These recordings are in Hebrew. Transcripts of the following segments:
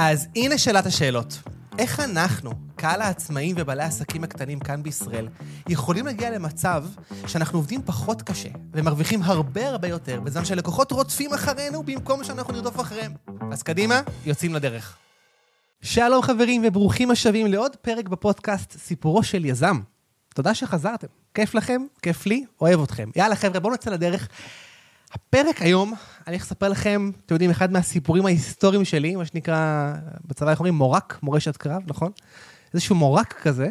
אז הנה שאלת השאלות. איך אנחנו, קהל העצמאים ובעלי העסקים הקטנים כאן בישראל, יכולים להגיע למצב שאנחנו עובדים פחות קשה ומרוויחים הרבה הרבה יותר, בזמן שלקוחות רודפים אחרינו במקום שאנחנו נרדוף אחריהם? אז קדימה, יוצאים לדרך. שלום חברים וברוכים השבים לעוד פרק בפודקאסט סיפורו של יזם. תודה שחזרתם. כיף לכם, כיף לי, אוהב אתכם. יאללה חבר'ה, בואו נצא לדרך. הפרק היום, אני הולך לספר לכם, אתם יודעים, אחד מהסיפורים ההיסטוריים שלי, מה שנקרא, בצבא איך אומרים, מורק, מורשת קרב, נכון? איזשהו מורק כזה,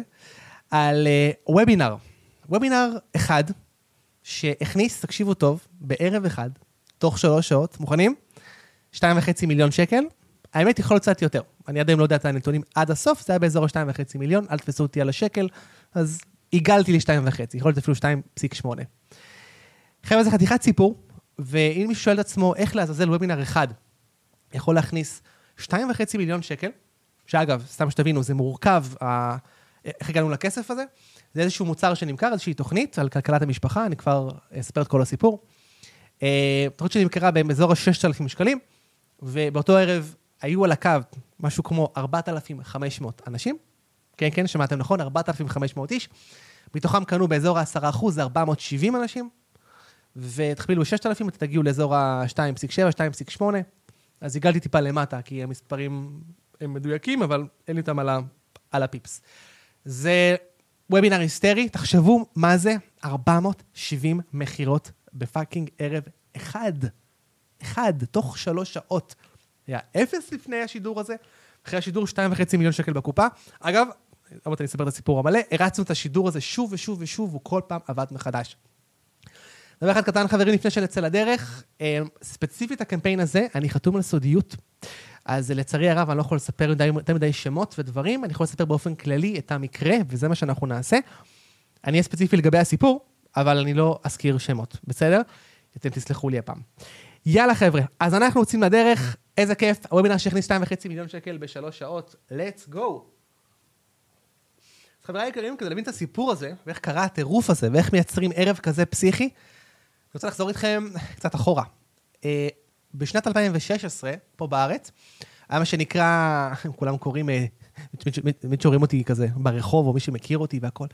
על uh, וובינר. וובינר אחד, שהכניס, תקשיבו טוב, בערב אחד, תוך שלוש שעות, מוכנים? שתיים וחצי מיליון שקל. האמת, יכול להיות קצת יותר. אני עדיין לא יודע את הנתונים עד הסוף, זה היה באזור השתיים וחצי מיליון, אל תפסו אותי על השקל, אז עיגלתי לי שתיים וחצי, יכול להיות אפילו שתיים פסיק שמונה. חבר'ה, זה חתיכת סיפור, ואם מישהו שואל את עצמו איך לעזאזל וובינר אחד יכול להכניס 2.5 מיליון שקל, שאגב, סתם שתבינו, זה מורכב, ה... איך הגענו לכסף הזה? זה איזשהו מוצר שנמכר, איזושהי תוכנית על כלכלת המשפחה, אני כבר אספר את כל הסיפור. אה, תוכנית שנמכרה באזור ה-6,000 שקלים, ובאותו ערב היו על הקו משהו כמו 4,500 אנשים. כן, כן, שמעתם נכון, 4,500 איש. מתוכם קנו באזור ה-10%, זה 470 אנשים. ותכפילו 6,000, אתם תגיעו לאזור ה-2.7, 2.8. אז הגעתי טיפה למטה, כי המספרים הם מדויקים, אבל אין לי אותם על, ה, על הפיפס. זה וובינר היסטרי, תחשבו מה זה 470 מכירות בפאקינג ערב אחד. אחד, תוך שלוש שעות. היה אפס לפני השידור הזה, אחרי השידור 2.5 מיליון שקל בקופה. אגב, עוד מעט אני אספר את הסיפור המלא, הרצנו את השידור הזה שוב ושוב ושוב, הוא כל פעם עבד מחדש. דבר אחד קטן, חברים, לפני שנצא לדרך, אה, ספציפית הקמפיין הזה, אני חתום על סודיות. אז לצערי הרב, אני לא יכול לספר יותר מדי, שמות ודברים, אני יכול לספר באופן כללי את המקרה, וזה מה שאנחנו נעשה. אני אהיה ספציפי לגבי הסיפור, אבל אני לא אזכיר שמות, בסדר? אתם תסלחו לי הפעם. יאללה חבר'ה, אז אנחנו יוצאים לדרך, איזה כיף, הוובינר שהכניס 2.5 מיליון שקל בשלוש שעות, let's go. חבריי היקרים, כדי להבין את הסיפור הזה, ואיך קרה הטירוף הזה, ואיך מייצרים ערב כזה פסיכי, אני רוצה לחזור איתכם קצת אחורה. אה, בשנת 2016, פה בארץ, היה מה שנקרא, כולם קוראים, אה, תמיד שרואים אותי כזה ברחוב, או מי שמכיר אותי והכל,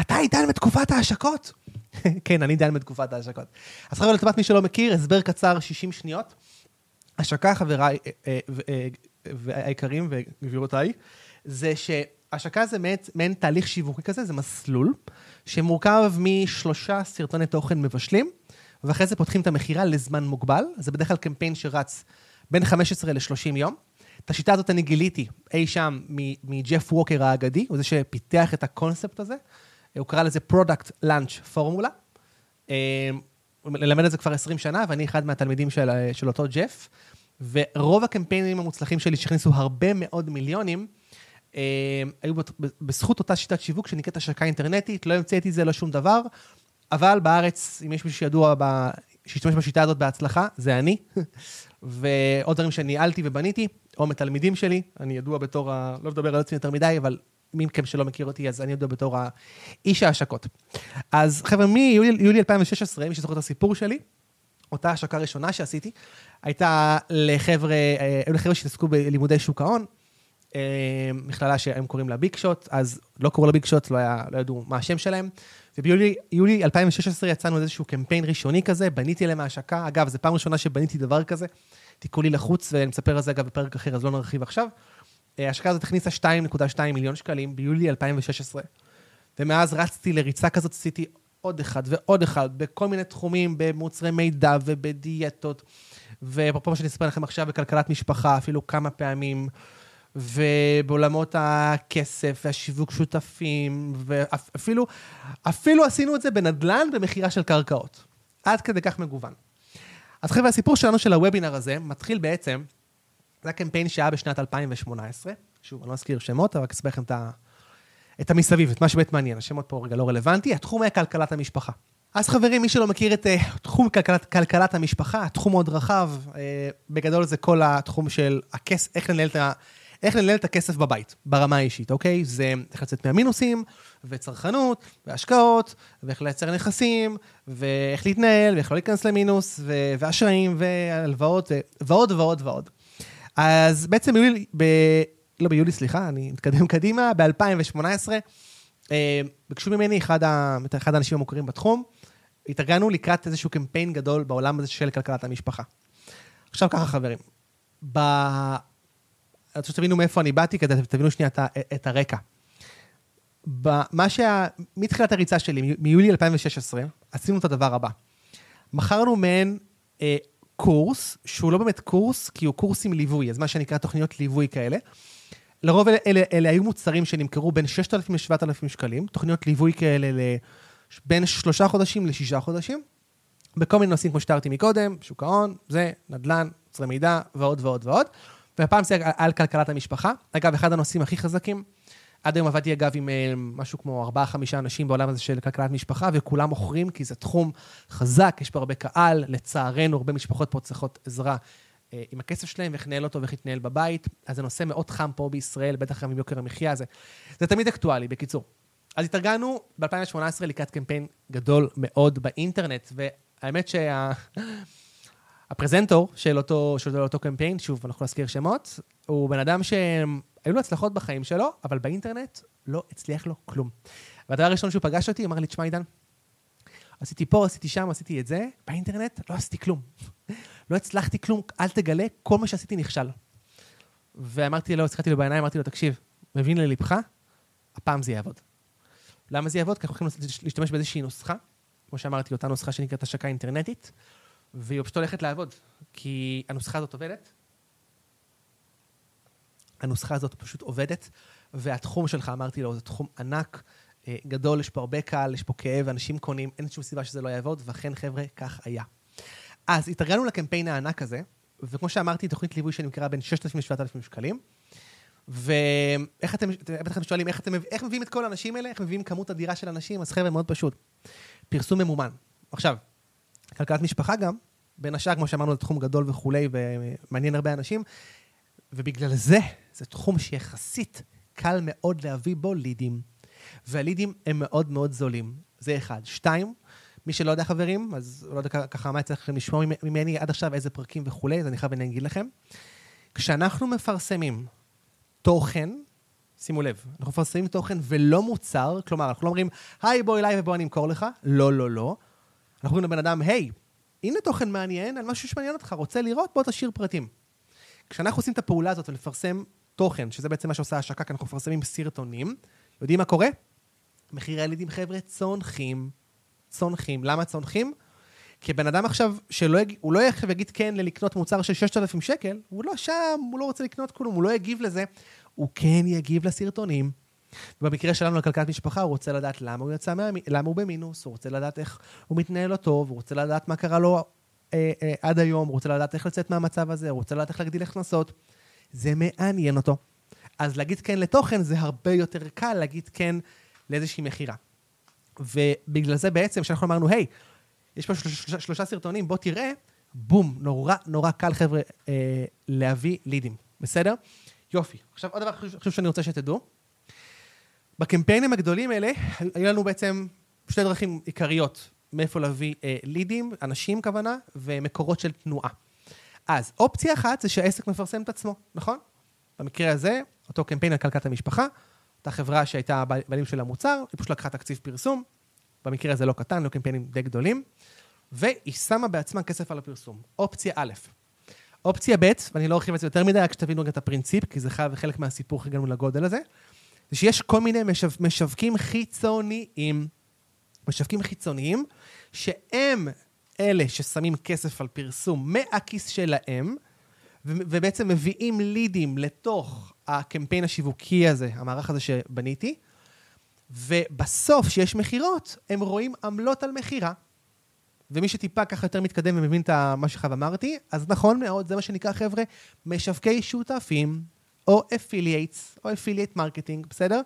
אתה עידן בתקופת ההשקות. כן, אני עידן בתקופת ההשקות. אז חבר'ה, לטובת מי שלא מכיר, הסבר קצר, 60 שניות. השקה, חבריי אה, היקרים וגבירותיי, זה שהשקה זה מעין תהליך שיווקי כזה, זה מסלול, שמורכב משלושה סרטוני תוכן מבשלים. ואחרי זה פותחים את המכירה לזמן מוגבל. זה בדרך כלל קמפיין שרץ בין 15 ל-30 יום. את השיטה הזאת אני גיליתי אי שם מג'ף ווקר האגדי, הוא זה שפיתח את הקונספט הזה. הוא קרא לזה Product Launch Formula. מלמד את זה כבר 20 שנה, ואני אחד מהתלמידים של, של אותו ג'ף. ורוב הקמפיינים המוצלחים שלי שהכניסו הרבה מאוד מיליונים, היו בזכות אותה שיטת שיווק שנקראת השקה אינטרנטית, לא המצאתי את זה, לא שום דבר. אבל בארץ, אם יש מישהו שידוע ב... שהשתמש בשיטה הזאת בהצלחה, זה אני. ועוד דברים שניהלתי ובניתי, או מתלמידים שלי, אני ידוע בתור ה... לא לדבר על עצמי יותר מדי, אבל מי מכם שלא מכיר אותי, אז אני ידוע בתור האיש ההשקות. אז חבר'ה, מיולי 2016, מי שזוכר את הסיפור שלי, אותה השקה ראשונה שעשיתי, הייתה לחבר'ה, אה, היו לחבר'ה שהתעסקו בלימודי שוק ההון, אה, מכללה שהם קוראים לה ביג שוט, אז לא קראו לה ביג שוט, לא, לא ידעו מה השם שלהם. וביולי 2016 יצאנו איזשהו קמפיין ראשוני כזה, בניתי להם ההשקה. אגב, זו פעם ראשונה שבניתי דבר כזה. תיקחו לי לחוץ, ואני מספר על זה אגב בפרק אחר, אז לא נרחיב עכשיו. אה, ההשקה הזאת הכניסה 2.2 מיליון שקלים ביולי 2016, ומאז רצתי לריצה כזאת, עשיתי עוד אחד ועוד אחד, בכל מיני תחומים, במוצרי מידע ובדיאטות. ואפרופו מה שאני אספר לכם עכשיו בכלכלת משפחה, אפילו כמה פעמים. ובעולמות הכסף והשיווק שותפים, ואפילו אפילו עשינו את זה בנדל"ן במכירה של קרקעות. עד כדי כך מגוון. אז חבר'ה, הסיפור שלנו של הוובינר הזה מתחיל בעצם, זה הקמפיין שהיה בשנת 2018, שוב, אני לא אזכיר שמות, אבל אספר לכם את, ה, את המסביב, את מה שבאמת מעניין, השמות פה רגע לא רלוונטי, התחום היה כלכלת המשפחה. אז חברים, מי שלא מכיר את uh, תחום כלכלת, כלכלת המשפחה, תחום מאוד רחב, uh, בגדול זה כל התחום של הכס, איך לנהל את. איך לנהל את הכסף בבית, ברמה האישית, אוקיי? זה איך לצאת מהמינוסים, וצרכנות, והשקעות, ואיך לייצר נכסים, ואיך להתנהל, ואיך לא להיכנס למינוס, ואשראים, והלוואות, ועוד ועוד ועוד. אז בעצם ביולי, ב... לא ביולי, סליחה, אני מתקדם קדימה, ב-2018, אה, ביקשו ממני אחד, ה... אחד האנשים המוכרים בתחום, התארגנו לקראת איזשהו קמפיין גדול בעולם הזה של כלכלת המשפחה. עכשיו ככה, חברים. אני רוצה שתבינו מאיפה אני באתי, כדי שתבינו שנייה את, את הרקע. מה שה... מתחילת הריצה שלי, מיולי 2016, עשינו את הדבר הבא. מכרנו מעין אה, קורס, שהוא לא באמת קורס, כי הוא קורס עם ליווי, אז מה שנקרא תוכניות ליווי כאלה. לרוב אלה, אלה, אלה היו מוצרים שנמכרו בין 6,000 ל-7,000 שקלים, תוכניות ליווי כאלה בין שלושה חודשים לשישה חודשים, בכל מיני נושאים כמו שתיארתי מקודם, שוק ההון, זה, נדל"ן, מוצרי מידע ועוד ועוד ועוד. והפעם זה על כלכלת המשפחה. אגב, אחד הנושאים הכי חזקים. עד היום עבדתי, אגב, עם אה, משהו כמו 4-5 אנשים בעולם הזה של כלכלת משפחה, וכולם מוכרים, כי זה תחום חזק, יש פה הרבה קהל, לצערנו, הרבה משפחות פה צריכות עזרה אה, עם הכסף שלהם, ואיך לנהל אותו ואיך להתנהל בבית. אז זה נושא מאוד חם פה בישראל, בטח גם עם יוקר המחיה הזה. זה תמיד אקטואלי, בקיצור. אז התארגנו ב-2018 לקראת קמפיין גדול מאוד באינטרנט, והאמת שה... הפרזנטור של אותו, של אותו קמפיין, שוב, אנחנו נזכיר שמות, הוא בן אדם שהיו לו הצלחות בחיים שלו, אבל באינטרנט לא הצליח לו כלום. והדבר הראשון שהוא פגש אותי, אמר לי, תשמע, עידן, עשיתי פה, עשיתי שם, עשיתי את זה, באינטרנט לא עשיתי כלום. לא הצלחתי כלום, אל תגלה, כל מה שעשיתי נכשל. ואמרתי לו, הסתכלתי לו בעיניים, אמרתי לו, תקשיב, מבין ללבך, הפעם זה יעבוד. למה זה יעבוד? כי אנחנו הולכים להשתמש באיזושהי נוסחה, כמו שאמרתי, אותה נוסחה שנקראת השקה אינטרנטית, והיא פשוט הולכת לעבוד, כי הנוסחה הזאת עובדת. הנוסחה הזאת פשוט עובדת, והתחום שלך, אמרתי לו, זה תחום ענק, אה, גדול, יש פה הרבה קהל, יש פה כאב, אנשים קונים, אין שום סיבה שזה לא יעבוד, ואכן, חבר'ה, כך היה. אז התארגנו לקמפיין הענק הזה, וכמו שאמרתי, תוכנית ליווי שנמכרה בין 6,000 ל-7,000 שקלים. ואיך אתם, בטח אתם שואלים, איך, אתם, איך מביאים את כל האנשים האלה? איך מביאים כמות אדירה של אנשים? אז חבר'ה, מאוד פשוט. פרסום ממומן. עכשיו, כלכלת משפחה גם, בין השאר, כמו שאמרנו, זה תחום גדול וכולי, ומעניין הרבה אנשים, ובגלל זה, זה תחום שיחסית קל מאוד להביא בו לידים. והלידים הם מאוד מאוד זולים. זה אחד. שתיים, מי שלא יודע, חברים, אז לא יודע ככה מה יצא לכם לשמוע ממני עד עכשיו, איזה פרקים וכולי, אז אני חייב אגיד לכם. כשאנחנו מפרסמים תוכן, שימו לב, אנחנו מפרסמים תוכן ולא מוצר, כלומר, אנחנו לא אומרים, היי, בוא אליי ובוא אני אמכור לך, לא, לא, לא. אנחנו אומרים לבן אדם, היי, הנה תוכן מעניין על משהו שמעניין אותך, רוצה לראות? בוא תשאיר פרטים. כשאנחנו עושים את הפעולה הזאת ולפרסם תוכן, שזה בעצם מה שעושה השקה, כי אנחנו מפרסמים סרטונים, יודעים מה קורה? מחירי הלידים, חבר'ה, צונחים. צונחים. למה צונחים? כי בן אדם עכשיו, שלא. הוא לא עכשיו יגיד כן ללקנות מוצר של 6,000 שקל, הוא לא שם, הוא לא רוצה לקנות כלום, הוא לא יגיב לזה, הוא כן יגיב לסרטונים. במקרה שלנו לכלכלת משפחה, הוא רוצה לדעת למה הוא יצא, מה... למה הוא במינוס, הוא רוצה לדעת איך הוא מתנהל לא טוב, הוא רוצה לדעת מה קרה לו אה, אה, עד היום, הוא רוצה לדעת איך לצאת מהמצב הזה, הוא רוצה לדעת איך להגדיל הכנסות. זה מעניין אותו. אז להגיד כן לתוכן זה הרבה יותר קל להגיד כן לאיזושהי מכירה. ובגלל זה בעצם, כשאנחנו אמרנו, היי, יש פה שלושה, שלושה סרטונים, בוא תראה, בום, נורא נורא קל, חבר'ה, אה, להביא לידים, בסדר? יופי. עכשיו, עוד דבר חשוב שאני רוצה שתדעו. בקמפיינים הגדולים האלה, היו לנו בעצם שתי דרכים עיקריות מאיפה להביא אה, לידים, אנשים כוונה, ומקורות של תנועה. אז אופציה אחת זה שהעסק מפרסם את עצמו, נכון? במקרה הזה, אותו קמפיין על כלכלת המשפחה, אותה חברה שהייתה הבעלים של המוצר, היא פשוט לקחה תקציב פרסום, במקרה הזה לא קטן, לא קמפיינים די גדולים, והיא שמה בעצמה כסף על הפרסום. אופציה א'. אופציה ב', ואני לא ארחיב את זה יותר מדי, רק שתבינו את הפרינציפ, כי זה חלק מהסיפור, איך הגענו לגודל הזה, זה שיש כל מיני משו... משווקים חיצוניים, משווקים חיצוניים, שהם אלה ששמים כסף על פרסום מהכיס שלהם, ובעצם מביאים לידים לתוך הקמפיין השיווקי הזה, המערך הזה שבניתי, ובסוף, כשיש מכירות, הם רואים עמלות על מכירה. ומי שטיפה ככה יותר מתקדם ומבין את מה שעכשיו אמרתי, אז נכון מאוד, זה מה שנקרא, חבר'ה, משווקי שותפים, או affiliates, או affiliate marketing, בסדר?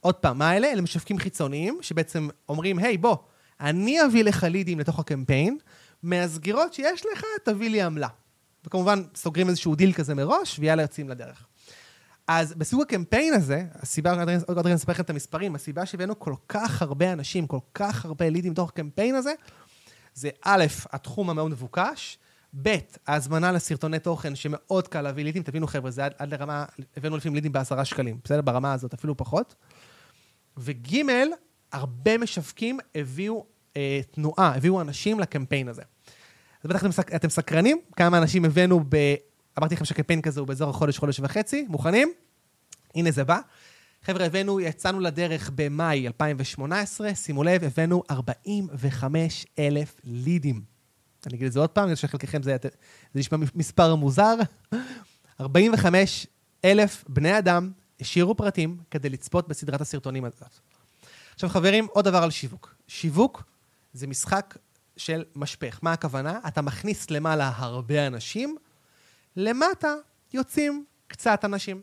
עוד פעם, מה אלה? אלה משווקים חיצוניים, שבעצם אומרים, היי, hey, בוא, אני אביא לך לידים לתוך הקמפיין, מהסגירות שיש לך, תביא לי עמלה. וכמובן, סוגרים איזשהו דיל כזה מראש, ויאללה, יוצאים לדרך. אז בסוג הקמפיין הזה, הסיבה, עוד רגע נספר לכם את המספרים, הסיבה שהבאנו כל כך הרבה אנשים, כל כך הרבה לידים לתוך הקמפיין הזה, זה א', התחום המאוד מבוקש, ב', ההזמנה לסרטוני תוכן שמאוד קל להביא לידים, תבינו חבר'ה, זה עד, עד לרמה, הבאנו לפעמים לידים בעשרה שקלים, בסדר? ברמה הזאת, אפילו פחות. וג', הרבה משווקים הביאו אה, תנועה, הביאו אנשים לקמפיין הזה. אז בטח אתם, סק, אתם סקרנים, כמה אנשים הבאנו ב... אמרתי לכם שקמפיין כזה הוא באזור החודש, חודש וחצי, מוכנים? הנה זה בא. חבר'ה, הבאנו, יצאנו לדרך במאי 2018, שימו לב, הבאנו 45 אלף לידים. אני אגיד את זה עוד פעם, שחלקכם זה, זה נשמע מספר מוזר. 45 אלף בני אדם השאירו פרטים כדי לצפות בסדרת הסרטונים הזאת. עכשיו חברים, עוד דבר על שיווק. שיווק זה משחק של משפך. מה הכוונה? אתה מכניס למעלה הרבה אנשים, למטה יוצאים קצת אנשים.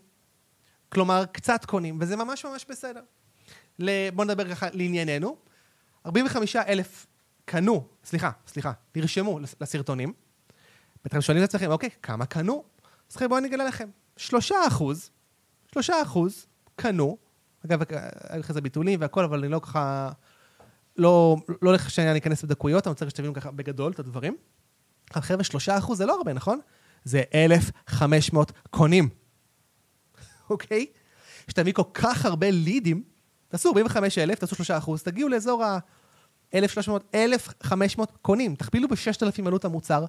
כלומר, קצת קונים, וזה ממש ממש בסדר. בואו נדבר ככה לענייננו. 45 אלף קנו, סליחה, סליחה, נרשמו לסרטונים. ואתם שואלים את עצמכם, אוקיי, כמה קנו? אז בואו אני אגלה לכם. שלושה אחוז, שלושה אחוז קנו, אגב, היה לך איזה ביטולים והכל, אבל אני לא ככה, לא, לא הולך שאני אכנס לדקויות, אני רוצה שתבינו ככה בגדול את הדברים. חבר'ה, שלושה אחוז זה לא הרבה, נכון? זה 1,500 קונים, אוקיי? כשתביא כל כך הרבה לידים, תעשו 45,000, תעשו 3 אחוז, תגיעו לאזור ה... 1,300, 1,500 קונים. תכפילו ב-6,000 עלות המוצר.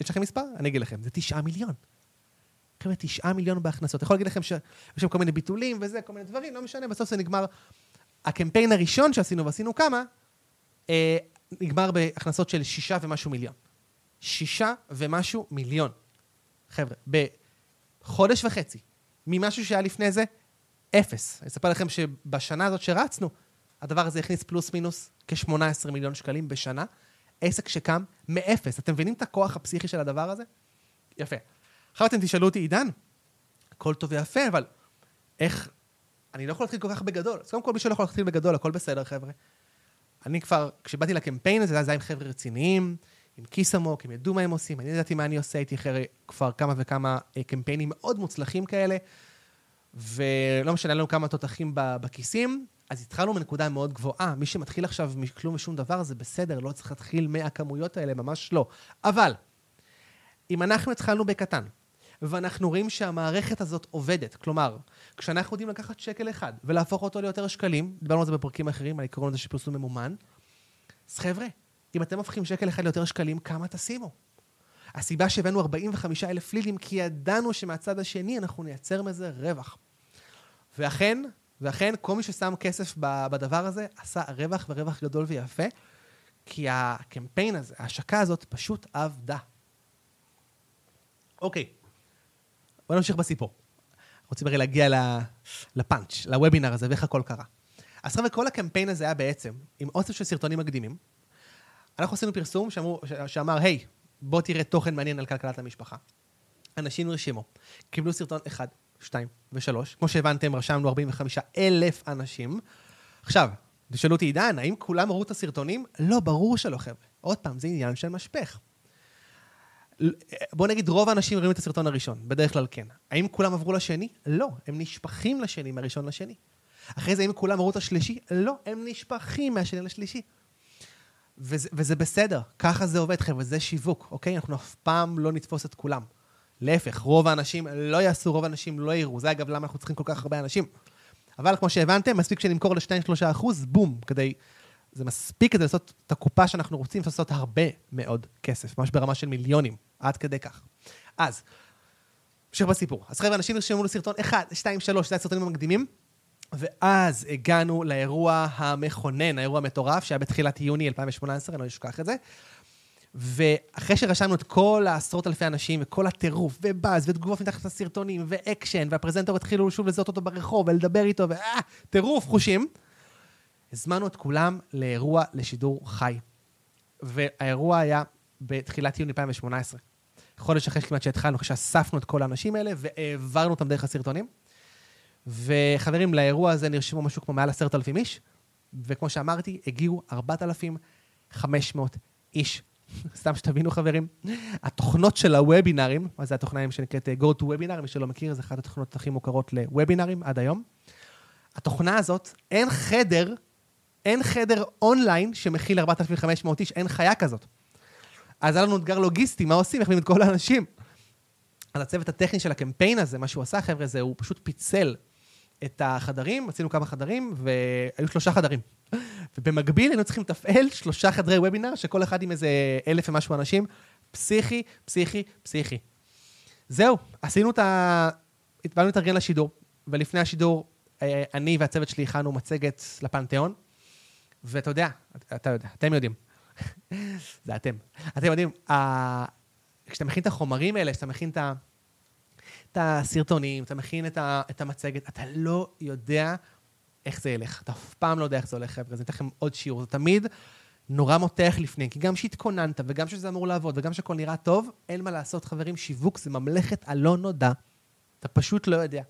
יש לכם מספר? אני אגיד לכם, זה 9 מיליון. חבר'ה, 9 מיליון בהכנסות. אני יכול להגיד לכם שיש שם כל מיני ביטולים וזה, כל מיני דברים, לא משנה, בסוף זה נגמר. הקמפיין הראשון שעשינו, ועשינו כמה, אה, נגמר בהכנסות של 6 ומשהו מיליון. 6 ומשהו מיליון. חבר'ה, בחודש וחצי, ממשהו שהיה לפני זה, אפס. אני אספר לכם שבשנה הזאת שרצנו, הדבר הזה הכניס פלוס מינוס כ-18 מיליון שקלים בשנה. עסק שקם מאפס. אתם מבינים את הכוח הפסיכי של הדבר הזה? יפה. עכשיו אתם תשאלו אותי, עידן, הכל טוב ויפה, אבל איך... אני לא יכול להתחיל כל כך בגדול. אז קודם כל, מי שלא יכול להתחיל בגדול, הכל בסדר, חבר'ה. אני כבר, כשבאתי לקמפיין הזה, זה היה עם חבר'ה רציניים, עם כיס עמוק, הם ידעו מה הם עושים, אני ידעתי מה אני עושה, הייתי אחרי כבר כמה וכמה אה, קמפיינים מאוד מוצלחים כאלה, ולא משנה לנו כמה תותחים בכיסים, אז התחלנו מנקודה מאוד גבוהה. מי שמתחיל עכשיו מכלום ושום דבר, זה בסדר, לא צריך להתחיל מהכמויות האלה, ממש לא. אבל, אם אנחנו התחלנו בקטן, ואנחנו רואים שהמערכת הזאת עובדת, כלומר, כשאנחנו יודעים לקחת שקל אחד ולהפוך אותו ליותר שקלים, דיברנו על זה בפרקים אחרים, על עקרון הזה של פרסום ממומן, אז חבר'ה, אם אתם הופכים שקל אחד ליותר שקלים, כמה תשימו? הסיבה שהבאנו 45 אלף לידים, כי ידענו שמהצד השני אנחנו נייצר מזה רווח. ואכן, ואכן, כל מי ששם כסף בדבר הזה, עשה רווח ורווח גדול ויפה, כי הקמפיין הזה, ההשקה הזאת, פשוט עבדה. אוקיי, בוא נמשיך בסיפור. רוצים הרי להגיע לפאנץ', לוובינר הזה, ואיך הכל קרה. אז חבר'ה, כל הקמפיין הזה היה בעצם עם אוסף של סרטונים מקדימים. אנחנו עשינו פרסום שאמרו, שאמר, היי, בוא תראה תוכן מעניין על כלכלת המשפחה. אנשים נרשמו, קיבלו סרטון אחד, שתיים ושלוש. כמו שהבנתם, רשמנו 45 אלף אנשים. עכשיו, תשאלו אותי, עידן, האם כולם ראו את הסרטונים? לא, ברור שלא, חבר'ה. עוד פעם, זה עניין של משפך. בוא נגיד, רוב האנשים ראו את הסרטון הראשון, בדרך כלל כן. האם כולם עברו לשני? לא, הם נשפכים לשני מהראשון לשני. אחרי זה, האם כולם ראו את השלישי? לא, הם נשפכים מהשני לשלישי. וזה, וזה בסדר, ככה זה עובד, חבר'ה, זה שיווק, אוקיי? אנחנו אף פעם לא נתפוס את כולם. להפך, רוב האנשים לא יעשו, רוב האנשים לא יראו. זה אגב למה אנחנו צריכים כל כך הרבה אנשים. אבל כמו שהבנתם, מספיק שנמכור ל-2-3 אחוז, בום, כדי... זה מספיק כדי לעשות את הקופה שאנחנו רוצים לעשות הרבה מאוד כסף, ממש ברמה של מיליונים, עד כדי כך. אז, נמשיך בסיפור. אז חבר'ה, אנשים נרשמו לסרטון 1, 2, 3, זה הסרטונים המקדימים, ואז הגענו לאירוע המכונן, האירוע המטורף, שהיה בתחילת יוני 2018, אני לא אשכח את זה. ואחרי שרשמנו את כל העשרות אלפי אנשים, וכל הטירוף, ובאז, ותגובות מתחת לסרטונים, ואקשן, והפרזנטור התחילו שוב לזהות אותו ברחוב, ולדבר איתו, ואה, טירוף חושים, הזמנו את כולם לאירוע לשידור חי. והאירוע היה בתחילת יוני 2018. חודש אחרי כמעט שהתחלנו, אחרי שאספנו את כל האנשים האלה, והעברנו אותם דרך הסרטונים. וחברים, לאירוע הזה נרשמו משהו כמו מעל עשרת אלפים איש, וכמו שאמרתי, הגיעו 4,500 איש סתם שתבינו חברים, התוכנות של הוובינרים, מה זה התוכנה שנקראת אה, Go to Webinar, מי שלא מכיר, זו אחת התוכנות הכי מוכרות לוובינרים עד היום. התוכנה הזאת, אין חדר, אין חדר אונליין שמכיל 4,500 איש, אין חיה כזאת. אז היה לנו אתגר לוגיסטי, מה עושים? איך מביאים את כל האנשים? אז הצוות הטכני של הקמפיין הזה, מה שהוא עשה, חבר'ה, זה הוא פשוט פיצל את החדרים, עשינו כמה חדרים, והיו שלושה חדרים. ובמקביל היינו צריכים לתפעל שלושה חדרי וובינר, שכל אחד עם איזה אלף ומשהו אנשים. פסיכי, פסיכי, פסיכי. זהו, עשינו את ה... התבלנו להתארגן לשידור, ולפני השידור, אה, אני והצוות שלי הכנו מצגת לפנתיאון, ואתה יודע, אתה יודע, אתם יודעים. זה אתם. אתם יודעים, כשאתה מכין את החומרים האלה, כשאתה מכין את ה... את הסרטונים, אתה מכין את, ה, את המצגת, אתה לא יודע איך זה ילך. אתה אף פעם לא יודע איך זה הולך, חבר'ה. זה אתן לכם עוד שיעור. זה תמיד נורא מותח לפני, כי גם שהתכוננת, וגם שזה אמור לעבוד, וגם שהכל נראה טוב, אין מה לעשות, חברים. שיווק זה ממלכת הלא נודע. אתה פשוט לא יודע.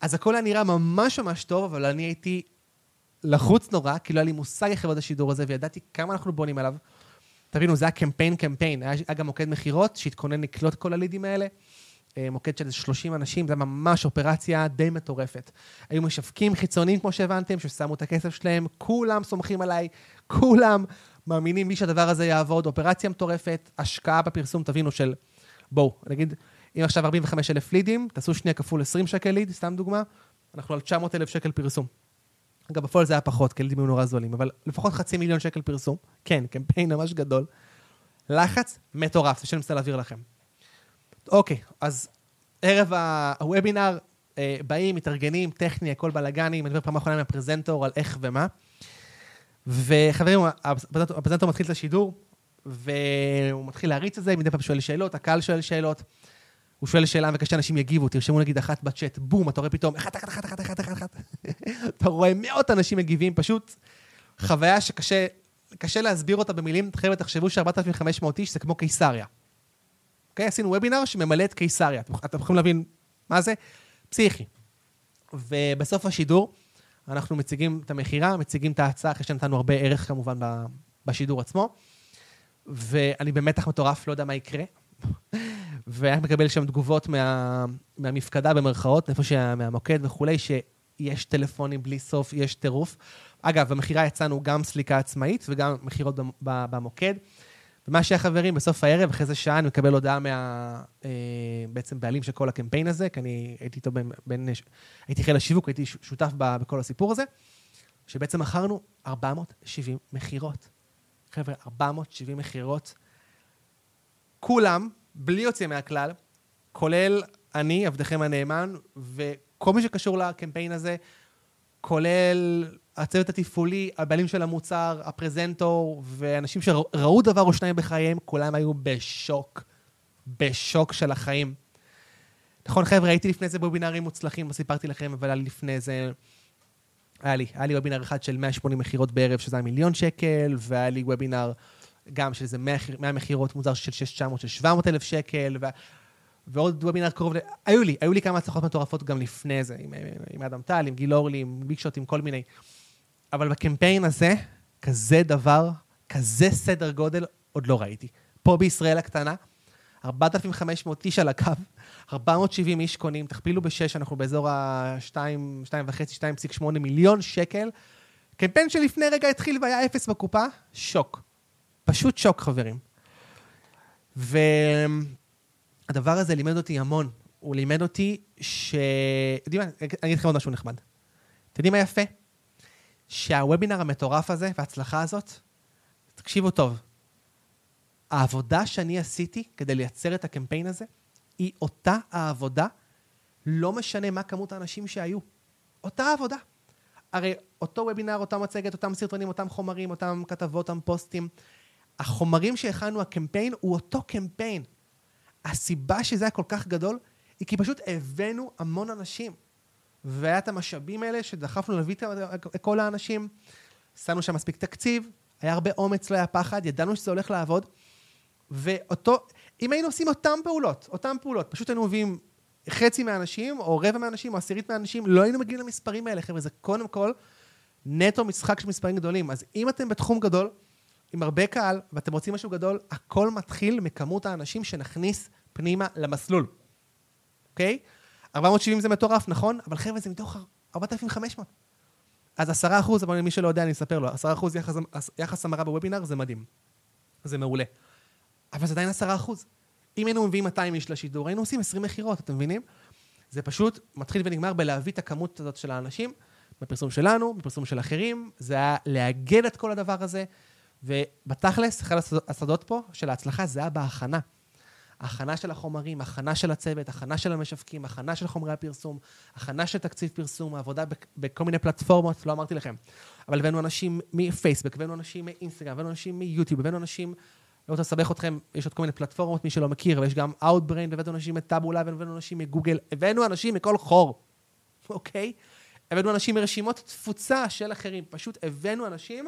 אז הכל היה נראה ממש ממש טוב, אבל אני הייתי לחוץ נורא, כי לא היה לי מושג איך יעבוד השידור הזה, וידעתי כמה אנחנו בונים עליו. תבינו, זה היה קמפיין קמפיין. היה גם מוקד מכירות שהתכונן לקלוט כל הלידים האלה. אה, מוקד של 30 אנשים, זה ממש אופרציה די מטורפת. היו משווקים חיצוניים, כמו שהבנתם, ששמו את הכסף שלהם, כולם סומכים עליי, כולם מאמינים לי שהדבר הזה יעבוד, אופרציה מטורפת, השקעה בפרסום, תבינו, של... בואו, נגיד, אם עכשיו 45 אלף לידים, תעשו שנייה כפול 20 שקל ליד, סתם דוגמה, אנחנו על 900 אלף שקל פרסום. אגב, בפועל זה היה פחות, כי לידים היו נורא זולים, אבל לפחות חצי מיליון שקל פרסום. כן, קמפיין ממש גדול. לחץ מטורף, זה שאני מנסה להעביר לכם. אוקיי, אז ערב הוובינר, אה, באים, מתארגנים, טכני, הכל בלאגני, אני מדבר פעם אחרונה עם הפרזנטור על איך ומה. וחברים, הפרזנטור מתחיל את השידור, והוא מתחיל להריץ את זה, מדי פעם שואל שאלות, הקהל שואל שאלות. הוא שואל שאלה, מבקש שאנשים יגיבו, תרשמו נגיד אחת בצ'אט, בום, אתה רואה פתאום, אחת, אחת, אחת, אחת, אחת, אחת, אחת. אתה רואה מאות אנשים מגיבים, פשוט חוויה שקשה קשה להסביר אותה במילים. חבר'ה, תחשבו ש-4,500 איש זה כמו קיסריה. אוקיי? עשינו וובינר שממלא את קיסריה. אתם יכולים להבין מה זה? פסיכי. ובסוף השידור, אנחנו מציגים את המכירה, מציגים את ההצעה, אחרי שנתנו הרבה ערך כמובן בשידור עצמו. ואני במתח מטורף, לא יודע מה יקרה. והיה מקבל שם תגובות מה, מהמפקדה במרכאות, איפה מהמוקד וכולי, שיש טלפונים בלי סוף, יש טירוף. אגב, במכירה יצאנו גם סליקה עצמאית וגם מכירות במוקד. ומה שהיה חברים, בסוף הערב, אחרי איזה שעה, אני מקבל הודעה מה... אה, בעצם בעלים של כל הקמפיין הזה, כי אני הייתי איתו בין... בין הייתי חיל השיווק, הייתי שותף ב, בכל הסיפור הזה, שבעצם מכרנו 470 מכירות. חבר'ה, 470 מכירות. כולם, בלי יוצא מהכלל, כולל אני, עבדכם הנאמן, וכל מי שקשור לקמפיין הזה, כולל הצוות התפעולי, הבעלים של המוצר, הפרזנטור, ואנשים שראו דבר או שניים בחייהם, כולם היו בשוק. בשוק של החיים. נכון, חבר'ה, הייתי לפני זה בוובינרים מוצלחים, לא סיפרתי לכם, אבל היה לי לפני זה... היה לי, היה לי וובינר אחד של 180 מכירות בערב, שזה היה מיליון שקל, והיה לי וובינר גם של איזה 100 מכירות מוזר של 600, של 700 אלף שקל, ו... ועוד וובינר קרוב ל... היו לי, היו לי כמה הצלחות מטורפות גם לפני זה, עם, עם אדם טל, עם גיל אורלי, עם ביגשוט, עם כל מיני. אבל בקמפיין הזה, כזה דבר, כזה סדר גודל, עוד לא ראיתי. פה בישראל הקטנה, 4,500 איש על הקו, 470 איש קונים, תכפילו בשש, אנחנו באזור ה-2, 2.5, 2.8 מיליון שקל. קמפיין שלפני רגע התחיל והיה אפס בקופה, שוק. פשוט שוק, חברים. והדבר הזה לימד אותי המון. הוא לימד אותי ש... יודעים מה, אני אגיד לכם עוד משהו נחמד. אתם יודעים מה יפה? שהוובינר המטורף הזה וההצלחה הזאת, תקשיבו טוב, העבודה שאני עשיתי כדי לייצר את הקמפיין הזה, היא אותה העבודה, לא משנה מה כמות האנשים שהיו. אותה עבודה. הרי אותו וובינר, אותה מצגת, אותם סרטונים, אותם חומרים, אותם כתבות, אותם פוסטים, החומרים שהכנו, הקמפיין, הוא אותו קמפיין. הסיבה שזה היה כל כך גדול, היא כי פשוט הבאנו המון אנשים. והיה את המשאבים האלה שדחפנו להביא את כל האנשים, שמנו שם מספיק תקציב, היה הרבה אומץ, לא היה פחד, ידענו שזה הולך לעבוד, ואותו, אם היינו עושים אותן פעולות, אותן פעולות, פשוט היינו מביאים חצי מהאנשים, או רבע מהאנשים, או עשירית מהאנשים, לא היינו מגיעים למספרים האלה, חבר'ה, זה קודם כל נטו משחק של מספרים גדולים. אז אם אתם בתחום גדול, עם הרבה קהל, ואתם רוצים משהו גדול, הכל מתחיל מכמות האנשים שנכניס פנימה למסלול, אוקיי? Okay? 470 זה מטורף, נכון? אבל חבר'ה, זה מתוך 4,500. אז 10 אחוז, אבל מי שלא יודע, אני אספר לו, 10 אחוז יחס, יחס המרה בוובינר זה מדהים. זה מעולה. אבל זה עדיין עשרה אחוז. אם היינו מביאים 200 איש לשידור, היינו עושים 20 מכירות, אתם מבינים? זה פשוט מתחיל ונגמר בלהביא את הכמות הזאת של האנשים, בפרסום שלנו, בפרסום של אחרים, זה היה לאגד את כל הדבר הזה, ובתכלס, אחד הסודות פה של ההצלחה זה היה בהכנה. הכנה של החומרים, הכנה של הצוות, הכנה של המשווקים, הכנה של חומרי הפרסום, הכנה של תקציב פרסום, עבודה בכל מיני פלטפורמות, לא אמרתי לכם. אבל הבאנו אנשים מפייסבוק, הבאנו אנשים מאינסטגרם, הבאנו אנשים מיוטיוב, הבאנו אנשים, לא רוצה לסבך אתכם, יש עוד כל מיני פלטפורמות, מי שלא מכיר, ויש גם Outbrain, הבאנו אנשים מטאבולה, הבאנו אנשים מגוגל, הבאנו אנשים מכל חור, אוקיי? הבאנו אנשים מרשימות תפוצה של אחרים, פשוט הבאנו אנשים,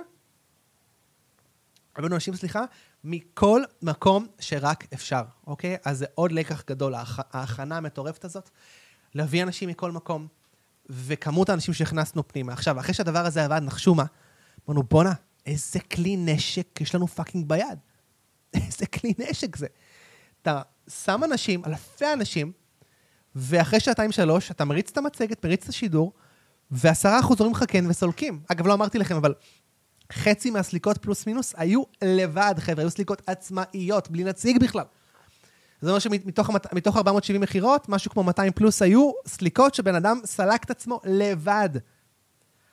הבאנו אנשים, סליחה, מכל מקום שרק אפשר, אוקיי? אז זה עוד לקח גדול, ההכנה המטורפת הזאת, להביא אנשים מכל מקום, וכמות האנשים שהכנסנו פנימה. עכשיו, אחרי שהדבר הזה עבד, נחשו מה? אמרנו, בואנה, איזה כלי נשק יש לנו fucking ביד. איזה כלי נשק זה. אתה שם אנשים, אלפי אנשים, ואחרי שעתיים-שלוש, אתה מריץ את המצגת, מריץ את השידור, ועשרה אחוז אומרים לך כן וסולקים. אגב, לא אמרתי לכם, אבל חצי מהסליקות פלוס מינוס היו לבד, חבר'ה, היו סליקות עצמאיות, בלי נציג בכלל. זה אומר שמתוך 470 מכירות, משהו כמו 200 פלוס היו סליקות שבן אדם סלק את עצמו לבד.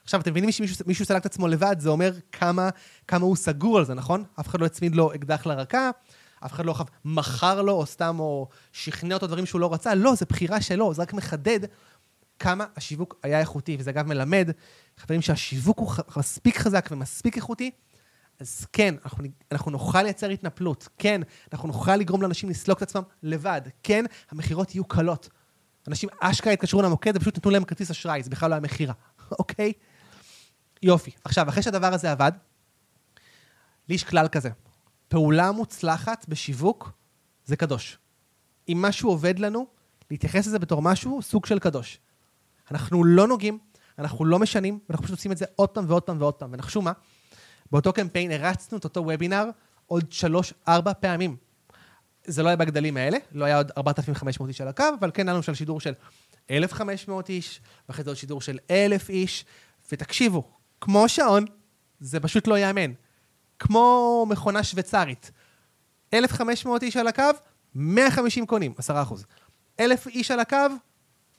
עכשיו, אתם מבינים שמישהו סלק את עצמו לבד, זה אומר כמה, כמה הוא סגור על זה, נכון? אף אחד לא הצמיד לו אקדח לרקה, אף אחד לא מכר לו, או סתם, או שכנע אותו דברים שהוא לא רצה, לא, זה בחירה שלו, זה רק מחדד כמה השיווק היה איכותי, וזה אגב מלמד, חברים, שהשיווק הוא מספיק חזק ומספיק איכותי, אז כן, אנחנו, אנחנו נוכל לייצר התנפלות, כן, אנחנו נוכל לגרום לאנשים לסלוק את עצמם לבד, כן, המכירות יהיו קלות. אנשים אשכרה התקשרו למוקד ופשוט נתנו להם כרטיס אשראי, זה בכלל לא היה מכירה, אוקיי? יופי. עכשיו, אחרי שהדבר הזה עבד, לי יש כלל כזה, פעולה מוצלחת בשיווק זה קדוש. אם משהו עובד לנו, להתייחס לזה בתור משהו, סוג של קדוש. אנחנו לא נוגעים, אנחנו לא משנים, ואנחנו פשוט עושים את זה עוד פעם ועוד פעם ועוד פעם. ונחשו מה? באותו קמפיין הרצנו את אותו וובינר עוד שלוש-ארבע פעמים. זה לא היה בגדלים האלה, לא היה עוד 4,500 איש על הקו, אבל כן היה לנו שם שידור של 1,500 איש, ואחרי זה עוד שידור של 1,000 איש, ותקשיבו, כמו שעון, זה פשוט לא ייאמן. כמו מכונה שוויצרית. 1,500 איש על הקו, 150 קונים, 10 אחוז. 1,000 איש על הקו,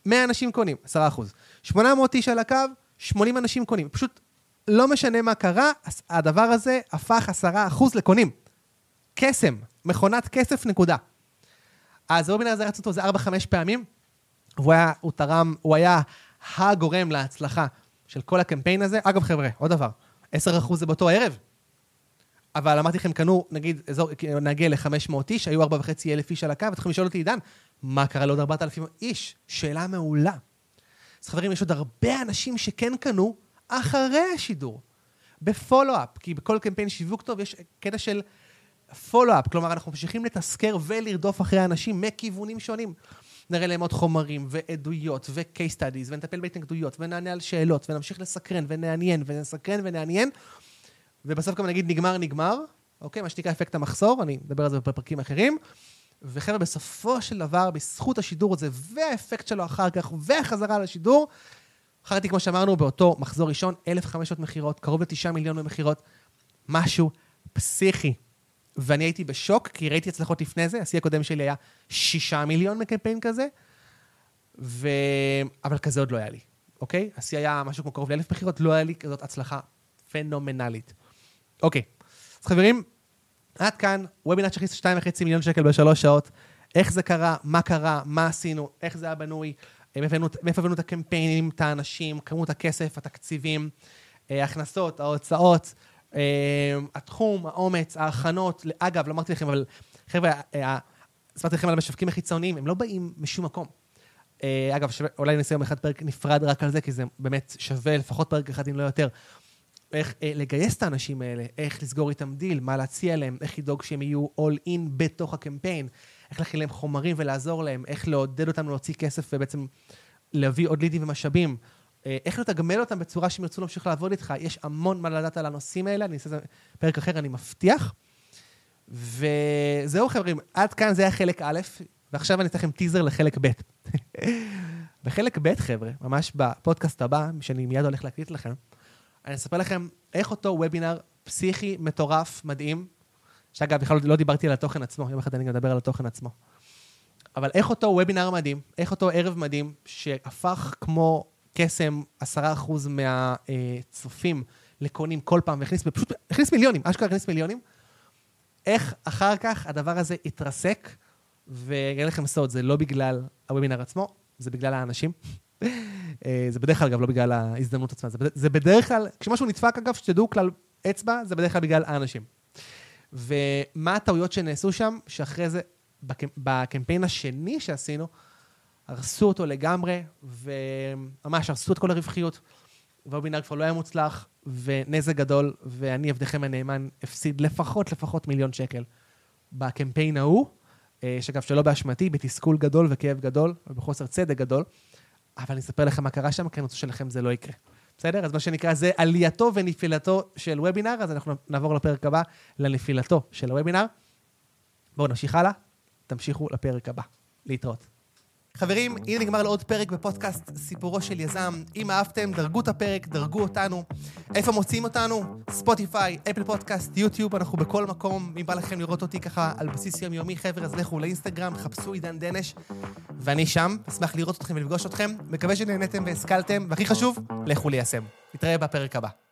100 אנשים קונים, 10 אחוז. 800 איש על הקו, 80 אנשים קונים. פשוט לא משנה מה קרה, הדבר הזה הפך 10% לקונים. קסם, מכונת כסף, נקודה. אז הוובינר הזה רצו אותו איזה 4-5 פעמים, והוא היה, הוא תרם, הוא היה הגורם להצלחה של כל הקמפיין הזה. אגב, חבר'ה, עוד דבר, 10% זה באותו ערב. אבל אמרתי לכם, קנו, נגיד, אזור, נגיע ל-500 איש, היו 4.5 אלף איש על הקו, ותוכלו לשאול אותי, עידן, מה קרה לעוד 4,000 איש? שאלה מעולה. אז חברים, יש עוד הרבה אנשים שכן קנו, אחרי השידור, בפולו-אפ, כי בכל קמפיין שיווק טוב יש קטע של פולו-אפ, כלומר, אנחנו ממשיכים לתזכר ולרדוף אחרי אנשים מכיוונים שונים. נראה להם עוד חומרים, ועדויות, ו-case studies, ונטפל בהתנגדויות, ונענה על שאלות, ונמשיך לסקרן, ונעניין, ונסקרן ונעניין, ובסוף גם נגיד נגמר, נגמר, אוקיי? מה שנקרא אפקט המחסור, אני אדבר על זה בפרקים אחרים. וחבר'ה, בסופו של דבר, בזכות השידור הזה, והאפקט שלו אחר כך, והחזרה לשידור, מכרתי, כמו שאמרנו, באותו מחזור ראשון, 1,500 מכירות, קרוב ל-9 מיליון במכירות, משהו פסיכי. ואני הייתי בשוק, כי ראיתי הצלחות לפני זה, השיא הקודם שלי היה 6 מיליון מקמפיין כזה, ו... אבל כזה עוד לא היה לי, אוקיי? השיא היה משהו כמו קרוב ל-1,000 מכירות, לא היה לי כזאת הצלחה פנומנלית. אוקיי, אז חברים, עד כאן, וובינר שהכניס 2.5 מיליון שקל בשלוש שעות. איך זה קרה, מה קרה, מה עשינו, איך זה היה בנוי, מאיפה הבאנו את הקמפיינים, את האנשים, כמות הכסף, התקציבים, אה, ההכנסות, ההוצאות, אה, התחום, האומץ, ההכנות. אגב, לא אמרתי לכם, אבל חבר'ה, אה, סיפרתי לכם על המשווקים החיצוניים, הם לא באים משום מקום. אגב, אולי נעשה יום אחד פרק נפרד רק על זה, כי זה באמת שווה לפחות פרק אחד, אם לא יותר. איך לגייס את האנשים האלה, איך לסגור איתם דיל, מה להציע להם, איך לדאוג שהם יהיו all in בתוך הקמפיין. איך להכין להם חומרים ולעזור להם, איך לעודד אותם להוציא כסף ובעצם להביא עוד לידים ומשאבים, אה, איך לתגמל אותם בצורה שהם ירצו להמשיך לעבוד איתך. יש המון מה לדעת על הנושאים האלה, אני אעשה את זה בפרק אחר, אני מבטיח. וזהו חברים, עד כאן זה היה חלק א', ועכשיו אני אתן לכם טיזר לחלק ב'. בחלק ב', חבר'ה, ממש בפודקאסט הבא, שאני מיד הולך להקליט לכם, אני אספר לכם איך אותו וובינר פסיכי, מטורף, מדהים, שאגב, בכלל לא דיברתי על התוכן עצמו, יום אחד אני גם אדבר על התוכן עצמו. אבל איך אותו וובינר מדהים, איך אותו ערב מדהים, שהפך כמו קסם עשרה אחוז מהצופים לקונים כל פעם, והכניס, פשוט הכניס מיליונים, אשכרה הכניס מיליונים, איך אחר כך הדבר הזה התרסק, ואגיד לכם סוד, זה לא בגלל הוובינר עצמו, זה בגלל האנשים. אה, זה בדרך כלל, אגב, לא בגלל ההזדמנות עצמה. זה בדרך כלל, כשמשהו נדפק, אגב, שתדעו, כלל אצבע, זה בדרך כלל בגלל האנשים. ומה הטעויות שנעשו שם, שאחרי זה, בקמפיין השני שעשינו, הרסו אותו לגמרי, וממש הרסו את כל הרווחיות. והוובינר כבר לא היה מוצלח, ונזק גדול, ואני, עבדכם הנאמן, הפסיד לפחות, לפחות מיליון שקל בקמפיין ההוא, אה, שאגב, שלא באשמתי, בתסכול גדול וכאב גדול, ובחוסר צדק גדול. אבל אני אספר לכם מה קרה שם, כי אני רוצה שלכם זה לא יקרה. בסדר? אז מה שנקרא, זה עלייתו ונפילתו של וובינר, אז אנחנו נעבור לפרק הבא, לנפילתו של הוובינר. בואו נמשיך הלאה, תמשיכו לפרק הבא. להתראות. חברים, הנה נגמר לעוד פרק בפודקאסט סיפורו של יזם. אם אהבתם, דרגו את הפרק, דרגו אותנו. איפה מוצאים אותנו? ספוטיפיי, אפל פודקאסט, יוטיוב, אנחנו בכל מקום. אם בא לכם לראות אותי ככה על בסיס יומיומי, חבר'ה, אז לכו לאינסטגרם, חפשו עידן דנש, ואני שם. אשמח לראות אתכם ולפגוש אתכם. מקווה שנהניתם והשכלתם, והכי חשוב, לכו ליישם. נתראה בפרק הבא.